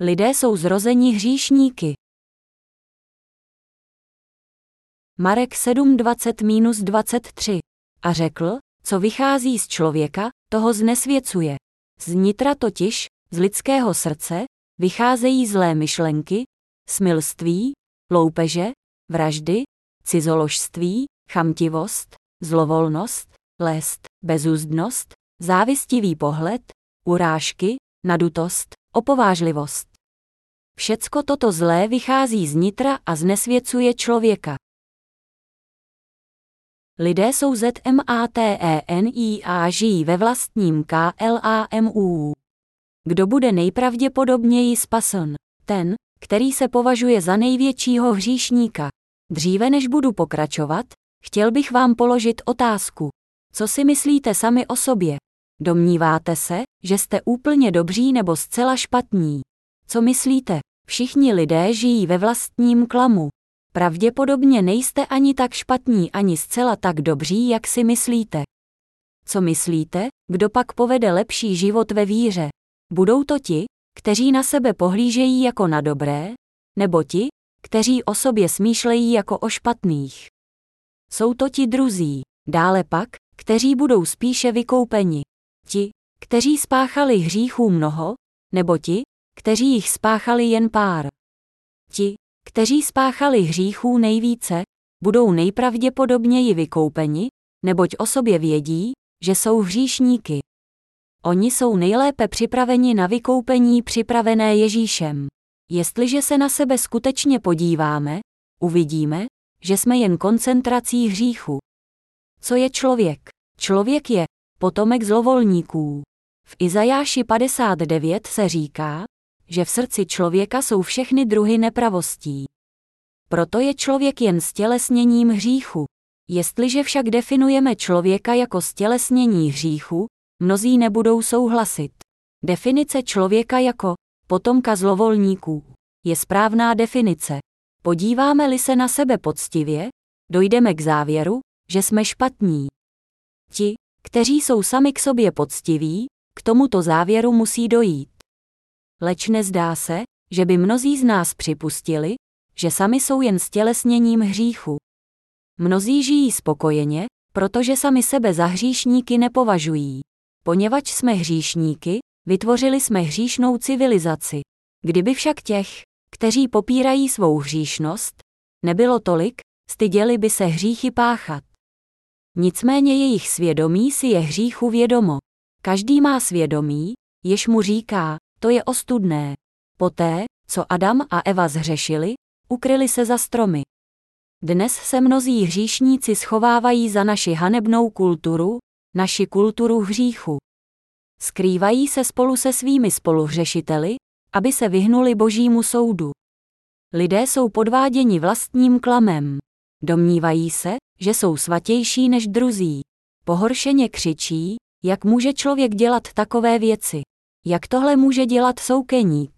Lidé jsou zrození hříšníky. Marek 7.20-23. A řekl, co vychází z člověka, toho znesvěcuje. Z nitra totiž, z lidského srdce, vycházejí zlé myšlenky, smilství, loupeže, vraždy, cizoložství, chamtivost, zlovolnost, lest, bezúzdnost, závistivý pohled, urážky, nadutost, opovážlivost. Všecko toto zlé vychází z nitra a znesvěcuje člověka. Lidé jsou ZMATENI a žijí ve vlastním KLAMU. Kdo bude nejpravděpodobněji spasen? Ten, který se považuje za největšího hříšníka. Dříve než budu pokračovat, chtěl bych vám položit otázku. Co si myslíte sami o sobě? Domníváte se, že jste úplně dobří nebo zcela špatní? Co myslíte? Všichni lidé žijí ve vlastním klamu. Pravděpodobně nejste ani tak špatní, ani zcela tak dobří, jak si myslíte. Co myslíte, kdo pak povede lepší život ve víře? Budou to ti, kteří na sebe pohlížejí jako na dobré, nebo ti, kteří o sobě smýšlejí jako o špatných? Jsou to ti druzí, dále pak, kteří budou spíše vykoupeni. Ti, kteří spáchali hříchů mnoho, nebo ti, kteří jich spáchali jen pár. Ti, kteří spáchali hříchů nejvíce, budou nejpravděpodobněji vykoupeni, neboť o sobě vědí, že jsou hříšníky. Oni jsou nejlépe připraveni na vykoupení připravené Ježíšem. Jestliže se na sebe skutečně podíváme, uvidíme, že jsme jen koncentrací hříchu. Co je člověk? Člověk je potomek zlovolníků. V Izajáši 59 se říká, že v srdci člověka jsou všechny druhy nepravostí. Proto je člověk jen stělesněním hříchu. Jestliže však definujeme člověka jako stělesnění hříchu, mnozí nebudou souhlasit. Definice člověka jako potomka zlovolníků je správná definice. Podíváme-li se na sebe poctivě, dojdeme k závěru, že jsme špatní. Ti, kteří jsou sami k sobě poctiví, k tomuto závěru musí dojít. Leč nezdá se, že by mnozí z nás připustili, že sami jsou jen stělesněním hříchu. Mnozí žijí spokojeně, protože sami sebe za hříšníky nepovažují. Poněvadž jsme hříšníky, vytvořili jsme hříšnou civilizaci. Kdyby však těch, kteří popírají svou hříšnost, nebylo tolik, styděli by se hříchy páchat. Nicméně jejich svědomí si je hříchu vědomo. Každý má svědomí, jež mu říká, to je ostudné. Poté, co Adam a Eva zhřešili, ukryli se za stromy. Dnes se mnozí hříšníci schovávají za naši hanebnou kulturu, naši kulturu hříchu. Skrývají se spolu se svými spoluhřešiteli, aby se vyhnuli božímu soudu. Lidé jsou podváděni vlastním klamem. Domnívají se, že jsou svatější než druzí. Pohoršeně křičí, jak může člověk dělat takové věci. Jak tohle může dělat soukeník?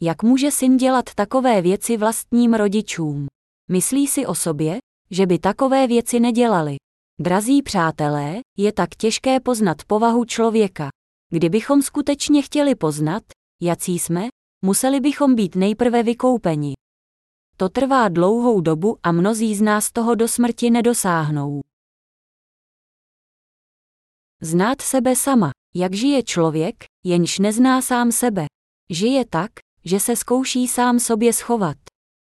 Jak může syn dělat takové věci vlastním rodičům? Myslí si o sobě, že by takové věci nedělali. Drazí přátelé, je tak těžké poznat povahu člověka. Kdybychom skutečně chtěli poznat, jací jsme, museli bychom být nejprve vykoupeni. To trvá dlouhou dobu a mnozí z nás toho do smrti nedosáhnou. Znát sebe sama. Jak žije člověk, jenž nezná sám sebe? Žije tak, že se zkouší sám sobě schovat.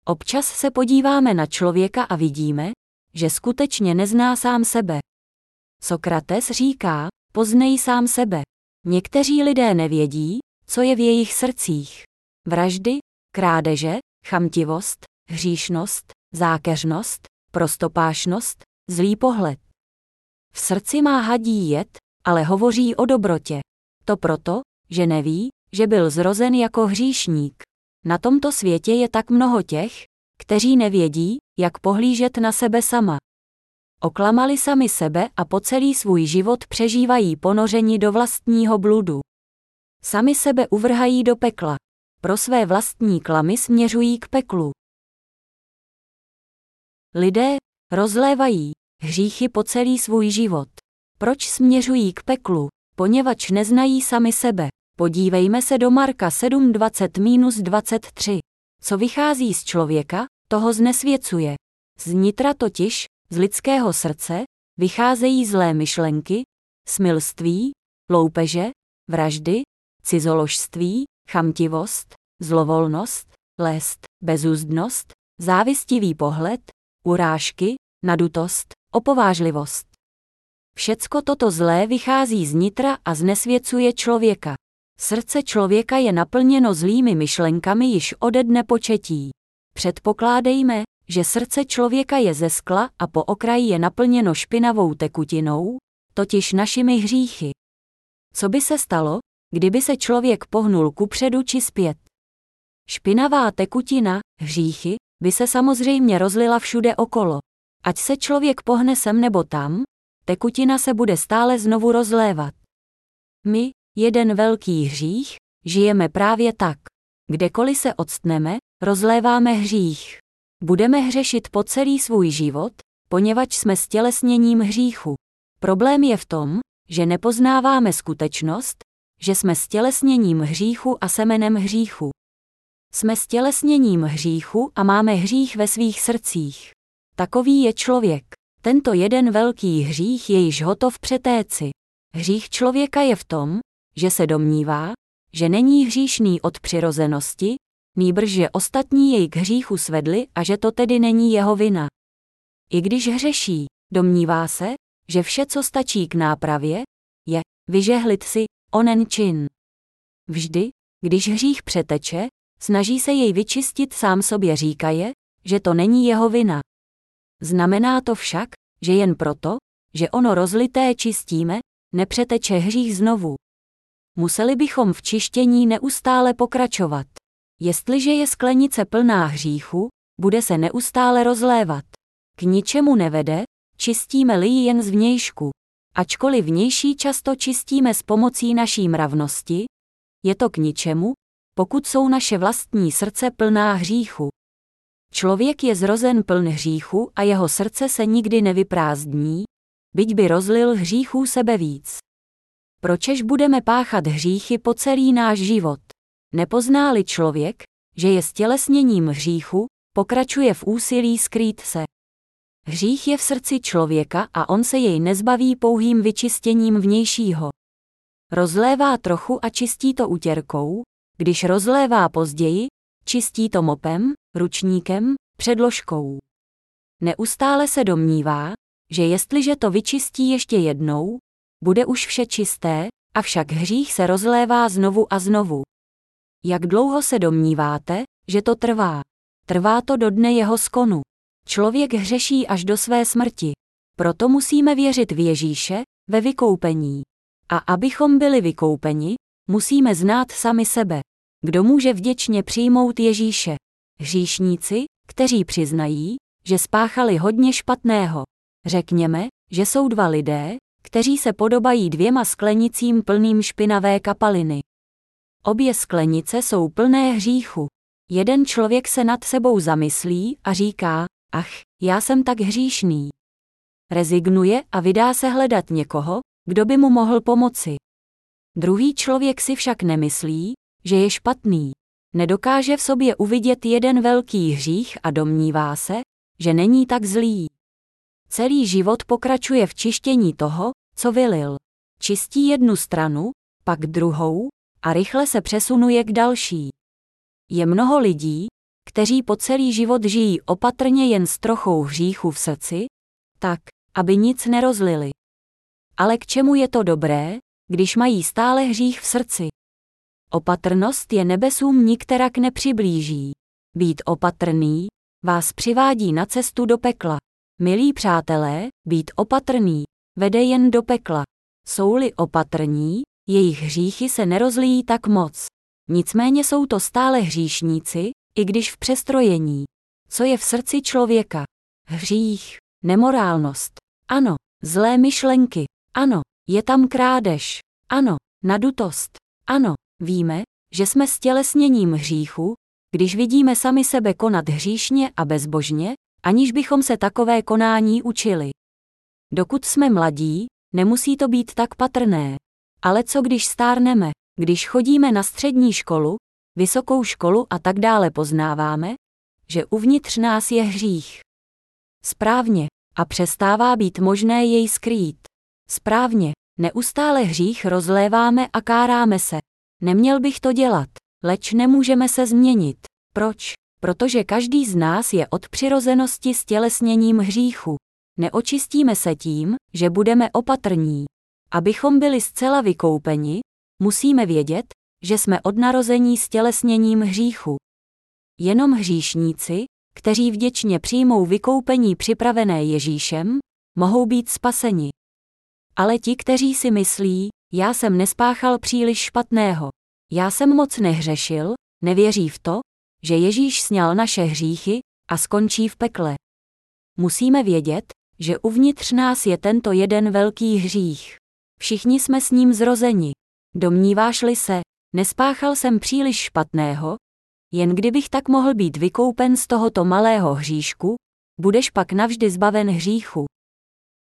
Občas se podíváme na člověka a vidíme, že skutečně nezná sám sebe. Sokrates říká, poznej sám sebe. Někteří lidé nevědí, co je v jejich srdcích. Vraždy, krádeže, chamtivost, hříšnost, zákeřnost, prostopášnost, zlý pohled. V srdci má hadí jed, ale hovoří o dobrotě. To proto, že neví, že byl zrozen jako hříšník. Na tomto světě je tak mnoho těch, kteří nevědí, jak pohlížet na sebe sama. Oklamali sami sebe a po celý svůj život přežívají ponoření do vlastního bludu. Sami sebe uvrhají do pekla. Pro své vlastní klamy směřují k peklu. Lidé rozlévají hříchy po celý svůj život. Proč směřují k peklu? Poněvadž neznají sami sebe. Podívejme se do Marka 7.20-23. Co vychází z člověka, toho znesvěcuje. Z nitra totiž, z lidského srdce, vycházejí zlé myšlenky, smilství, loupeže, vraždy, cizoložství, chamtivost, zlovolnost, lest, bezúzdnost, závistivý pohled, urážky, nadutost, opovážlivost. Všecko toto zlé vychází z nitra a znesvěcuje člověka. Srdce člověka je naplněno zlými myšlenkami již ode dne početí. Předpokládejme, že srdce člověka je ze skla a po okraji je naplněno špinavou tekutinou, totiž našimi hříchy. Co by se stalo, kdyby se člověk pohnul kupředu či zpět? Špinavá tekutina, hříchy, by se samozřejmě rozlila všude okolo. Ať se člověk pohne sem nebo tam, tekutina se bude stále znovu rozlévat. My, jeden velký hřích, žijeme právě tak. Kdekoliv se odstneme, rozléváme hřích. Budeme hřešit po celý svůj život, poněvadž jsme stělesněním hříchu. Problém je v tom, že nepoznáváme skutečnost, že jsme stělesněním hříchu a semenem hříchu. Jsme stělesněním hříchu a máme hřích ve svých srdcích. Takový je člověk. Tento jeden velký hřích je již hotov přetéci. Hřích člověka je v tom, že se domnívá, že není hříšný od přirozenosti, nýbrž že ostatní jej k hříchu svedli a že to tedy není jeho vina. I když hřeší, domnívá se, že vše, co stačí k nápravě, je vyžehlit si onen čin. Vždy, když hřích přeteče, snaží se jej vyčistit sám sobě říkaje, že to není jeho vina. Znamená to však, že jen proto, že ono rozlité čistíme, nepřeteče hřích znovu. Museli bychom v čištění neustále pokračovat. Jestliže je sklenice plná hříchu, bude se neustále rozlévat. K ničemu nevede, čistíme-li ji jen zvnějšku. Ačkoliv vnější často čistíme s pomocí naší mravnosti, je to k ničemu, pokud jsou naše vlastní srdce plná hříchu. Člověk je zrozen pln hříchu a jeho srdce se nikdy nevyprázdní, byť by rozlil hříchů sebe víc. Pročež budeme páchat hříchy po celý náš život? Nepozná-li člověk, že je stělesněním hříchu, pokračuje v úsilí skrýt se. Hřích je v srdci člověka a on se jej nezbaví pouhým vyčistěním vnějšího. Rozlévá trochu a čistí to utěrkou, když rozlévá později, čistí to mopem, ručníkem, předložkou. Neustále se domnívá, že jestliže to vyčistí ještě jednou, bude už vše čisté, avšak hřích se rozlévá znovu a znovu. Jak dlouho se domníváte, že to trvá? Trvá to do dne jeho skonu. Člověk hřeší až do své smrti. Proto musíme věřit v Ježíše, ve vykoupení. A abychom byli vykoupeni, musíme znát sami sebe. Kdo může vděčně přijmout Ježíše? Hříšníci, kteří přiznají, že spáchali hodně špatného. Řekněme, že jsou dva lidé, kteří se podobají dvěma sklenicím plným špinavé kapaliny. Obě sklenice jsou plné hříchu. Jeden člověk se nad sebou zamyslí a říká, ach, já jsem tak hříšný. Rezignuje a vydá se hledat někoho, kdo by mu mohl pomoci. Druhý člověk si však nemyslí, že je špatný. Nedokáže v sobě uvidět jeden velký hřích a domnívá se, že není tak zlý. Celý život pokračuje v čištění toho, co vylil. Čistí jednu stranu, pak druhou, a rychle se přesunuje k další. Je mnoho lidí, kteří po celý život žijí opatrně jen s trochou hříchu v srdci, tak, aby nic nerozlili. Ale k čemu je to dobré, když mají stále hřích v srdci? Opatrnost je nebesům nikterak nepřiblíží. Být opatrný vás přivádí na cestu do pekla. Milí přátelé, být opatrný vede jen do pekla. Jsou-li opatrní, jejich hříchy se nerozlíjí tak moc. Nicméně jsou to stále hříšníci, i když v přestrojení. Co je v srdci člověka? Hřích, nemorálnost. Ano, zlé myšlenky. Ano, je tam krádež. Ano, nadutost. Ano, víme, že jsme stělesněním hříchu, když vidíme sami sebe konat hříšně a bezbožně, aniž bychom se takové konání učili. Dokud jsme mladí, nemusí to být tak patrné. Ale co když stárneme? Když chodíme na střední školu, vysokou školu a tak dále poznáváme, že uvnitř nás je hřích. Správně, a přestává být možné jej skrýt. Správně, neustále hřích rozléváme a káráme se. Neměl bych to dělat, leč nemůžeme se změnit. Proč? Protože každý z nás je od přirozenosti stělesněním hříchu. Neočistíme se tím, že budeme opatrní. Abychom byli zcela vykoupeni, musíme vědět, že jsme od narození stělesněním hříchu. Jenom hříšníci, kteří vděčně přijmou vykoupení připravené Ježíšem, mohou být spaseni. Ale ti, kteří si myslí, já jsem nespáchal příliš špatného, já jsem moc nehřešil, nevěří v to, že Ježíš sněl naše hříchy a skončí v pekle. Musíme vědět, že uvnitř nás je tento jeden velký hřích. Všichni jsme s ním zrozeni. Domníváš-li se, nespáchal jsem příliš špatného, jen kdybych tak mohl být vykoupen z tohoto malého hříšku, budeš pak navždy zbaven hříchu.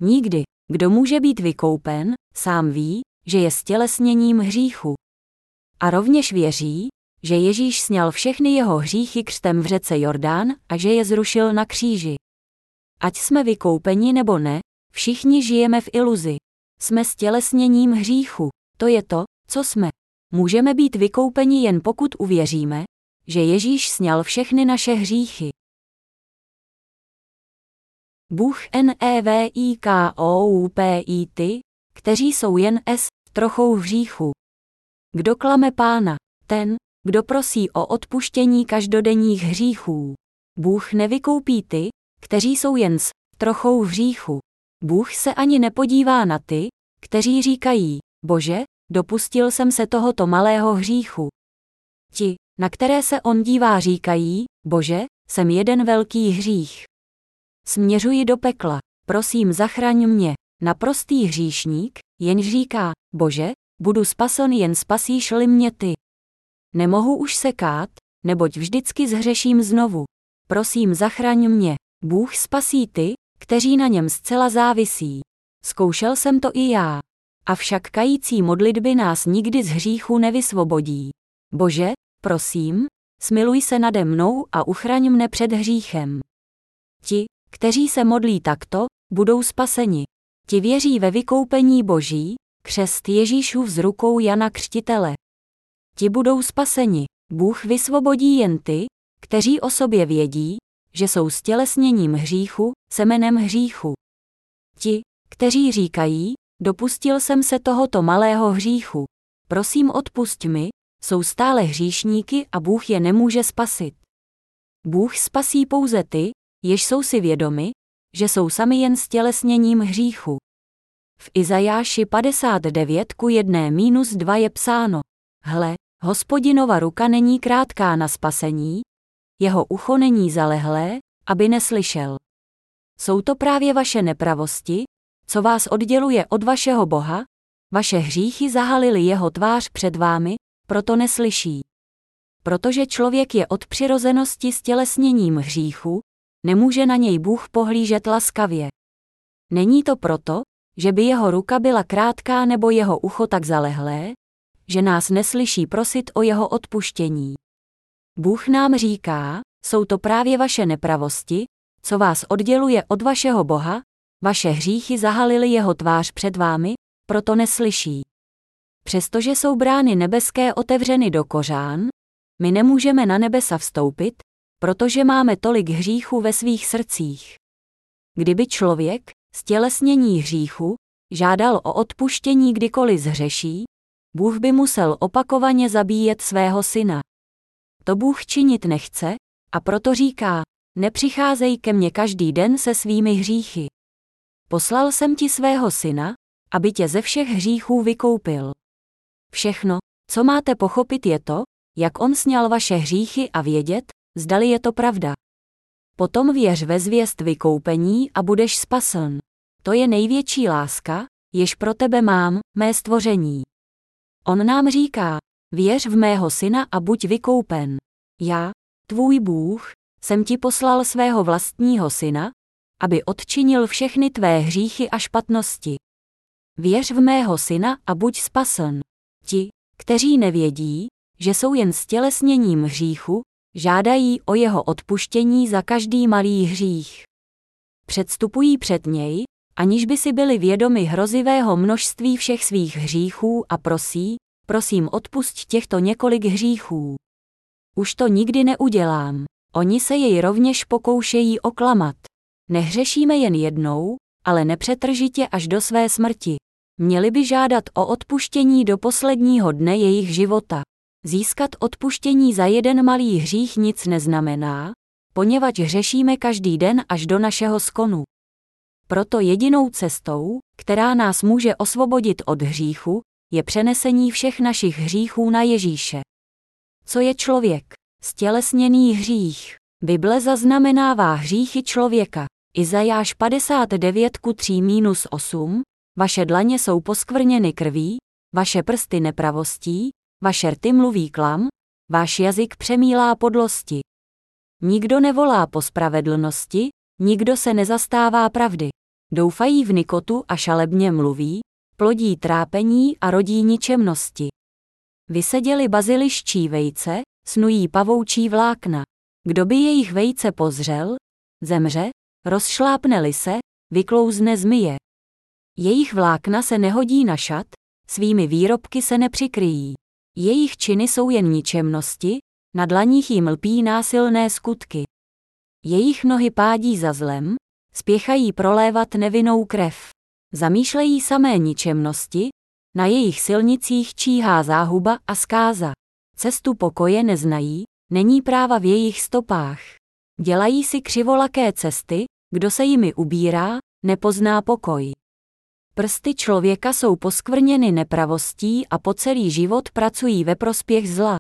Nikdy, kdo může být vykoupen, sám ví, že je stělesněním hříchu. A rovněž věří, že Ježíš sněl všechny jeho hříchy křtem v řece Jordán a že je zrušil na kříži. Ať jsme vykoupeni nebo ne, všichni žijeme v iluzi. Jsme stělesněním hříchu. To je to, co jsme. Můžeme být vykoupeni jen pokud uvěříme, že Ježíš sněl všechny naše hříchy. Bůh nevikoupi ty, kteří jsou jen s trochou hříchu. Kdo klame pána, ten, kdo prosí o odpuštění každodenních hříchů. Bůh nevykoupí ty, kteří jsou jen s trochou hříchu. Bůh se ani nepodívá na ty, kteří říkají, Bože, dopustil jsem se tohoto malého hříchu. Ti, na které se on dívá, říkají, Bože, jsem jeden velký hřích. Směřuji do pekla, prosím zachraň mě. Naprostý hříšník, jenž říká, Bože, budu spasen jen spasíš-li mě ty. Nemohu už se kát, neboť vždycky zhřeším znovu. Prosím zachraň mě. Bůh spasí ty, kteří na něm zcela závisí. Zkoušel jsem to i já. Avšak kající modlitby nás nikdy z hříchu nevysvobodí. Bože, prosím, smiluj se nade mnou a uchraň mne před hříchem. Ti, kteří se modlí takto, budou spaseni. Ti věří ve vykoupení Boží, křest Ježíšův z rukou Jana Křtitele. Ti budou spaseni. Bůh vysvobodí jen ty, kteří o sobě vědí, že jsou stělesněním hříchu, semenem hříchu. Ti, kteří říkají, dopustil jsem se tohoto malého hříchu. Prosím odpusť mi, jsou stále hříšníky a Bůh je nemůže spasit. Bůh spasí pouze ty, jež jsou si vědomi, že jsou sami jen stělesněním hříchu. V Izajáši 59 ku 1 minus 2 je psáno. Hle, hospodinova ruka není krátká na spasení, jeho ucho není zalehlé, aby neslyšel. Jsou to právě vaše nepravosti, co vás odděluje od vašeho Boha, vaše hříchy zahalily jeho tvář před vámi, proto neslyší. Protože člověk je od přirozenosti stělesněním hříchu, nemůže na něj Bůh pohlížet laskavě. Není to proto, že by jeho ruka byla krátká nebo jeho ucho tak zalehlé, že nás neslyší prosit o jeho odpuštění. Bůh nám říká, jsou to právě vaše nepravosti, co vás odděluje od vašeho Boha, vaše hříchy zahalily jeho tvář před vámi, proto neslyší. Přestože jsou brány nebeské otevřeny do kořán, my nemůžeme na nebesa vstoupit, protože máme tolik hříchů ve svých srdcích. Kdyby člověk, stělesnění hříchu, žádal o odpuštění kdykoliv zhřeší, Bůh by musel opakovaně zabíjet svého syna. To Bůh činit nechce, a proto říká, nepřicházej ke mně každý den se svými hříchy. Poslal jsem ti svého syna, aby tě ze všech hříchů vykoupil. Všechno, co máte pochopit je to, jak on sněl vaše hříchy a vědět, zdali je to pravda. Potom věř ve zvěst vykoupení a budeš spasen. To je největší láska, jež pro tebe mám, mé stvoření. On nám říká, věř v mého syna a buď vykoupen. Já, tvůj Bůh, jsem ti poslal svého vlastního syna, aby odčinil všechny tvé hříchy a špatnosti. Věř v mého syna a buď spasen. Ti, kteří nevědí, že jsou jen stělesněním hříchu, žádají o jeho odpuštění za každý malý hřích. Předstupují před něj, aniž by si byli vědomi hrozivého množství všech svých hříchů a prosí, prosím odpusť těchto několik hříchů. Už to nikdy neudělám. Oni se jej rovněž pokoušejí oklamat. Nehřešíme jen jednou, ale nepřetržitě až do své smrti. Měli by žádat o odpuštění do posledního dne jejich života. Získat odpuštění za jeden malý hřích nic neznamená, poněvadž hřešíme každý den až do našeho skonu. Proto jedinou cestou, která nás může osvobodit od hříchu, je přenesení všech našich hříchů na Ježíše. Co je člověk? Stělesněný hřích. Bible zaznamenává hříchy člověka. Izajáš 59 ku 3 minus 8, vaše dlaně jsou poskvrněny krví, vaše prsty nepravostí, vaše rty mluví klam, váš jazyk přemílá podlosti. Nikdo nevolá po spravedlnosti, nikdo se nezastává pravdy. Doufají v nikotu a šalebně mluví, plodí trápení a rodí ničemnosti. Vyseděli baziliščí vejce, snují pavoučí vlákna. Kdo by jejich vejce pozřel, zemře, rozšlápne se, vyklouzne zmije. Jejich vlákna se nehodí na šat, svými výrobky se nepřikryjí. Jejich činy jsou jen ničemnosti, na dlaních jim lpí násilné skutky. Jejich nohy pádí za zlem, spěchají prolévat nevinnou krev. Zamýšlejí samé ničemnosti, na jejich silnicích číhá záhuba a zkáza. Cestu pokoje neznají, není práva v jejich stopách. Dělají si křivolaké cesty, kdo se jimi ubírá, nepozná pokoj. Prsty člověka jsou poskvrněny nepravostí a po celý život pracují ve prospěch zla.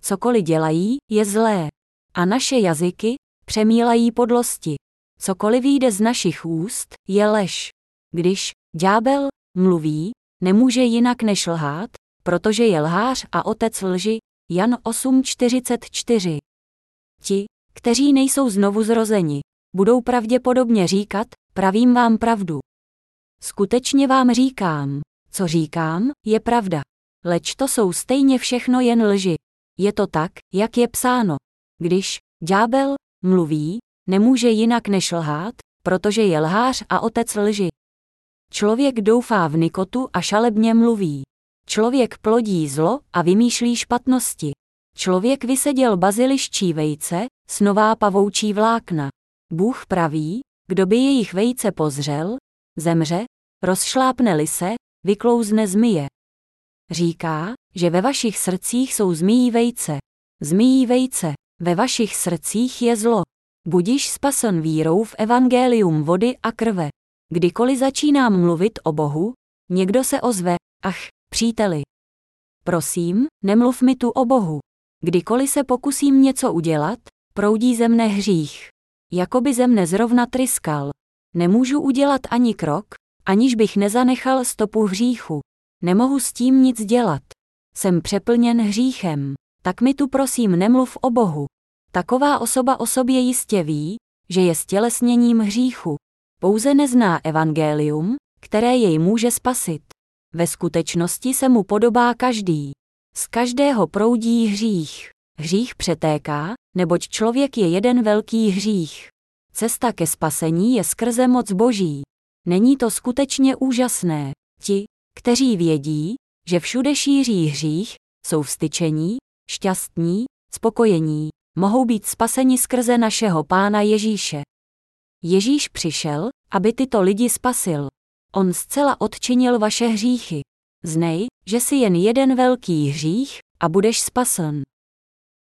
Cokoliv dělají, je zlé. A naše jazyky přemílají podlosti. Cokoliv vyjde z našich úst, je lež. Když ďábel mluví, nemůže jinak než lhát, protože je lhář a otec lži. Jan 8.44 Ti, kteří nejsou znovu zrozeni, budou pravděpodobně říkat, pravím vám pravdu. Skutečně vám říkám, co říkám, je pravda. Leč to jsou stejně všechno jen lži. Je to tak, jak je psáno. Když ďábel mluví, nemůže jinak než lhát, protože je lhář a otec lži. Člověk doufá v nikotu a šalebně mluví. Člověk plodí zlo a vymýšlí špatnosti. Člověk vyseděl baziliščí vejce, snová pavoučí vlákna. Bůh praví, kdo by jejich vejce pozřel, zemře, rozšlápne-li se, vyklouzne zmije. Říká, že ve vašich srdcích jsou zmijí vejce. Zmijí vejce, ve vašich srdcích je zlo. Budíš spasen vírou v evangelium vody a krve. Kdykoliv začínám mluvit o Bohu, někdo se ozve, ach, příteli. Prosím, nemluv mi tu o Bohu. Kdykoliv se pokusím něco udělat, proudí ze mne hřích. Jakoby ze mne zrovna tryskal. Nemůžu udělat ani krok, aniž bych nezanechal stopu hříchu. Nemohu s tím nic dělat. Jsem přeplněn hříchem. Tak mi tu prosím nemluv o Bohu. Taková osoba o sobě jistě ví, že je stělesněním hříchu. Pouze nezná evangelium, které jej může spasit. Ve skutečnosti se mu podobá každý. Z každého proudí hřích. Hřích přetéká, neboť člověk je jeden velký hřích. Cesta ke spasení je skrze moc Boží. Není to skutečně úžasné. Ti, kteří vědí, že všude šíří hřích, jsou vstyčení, šťastní, spokojení, mohou být spaseni skrze našeho Pána Ježíše. Ježíš přišel, aby tyto lidi spasil. On zcela odčinil vaše hříchy. Znej, že si jen jeden velký hřích a budeš spasen.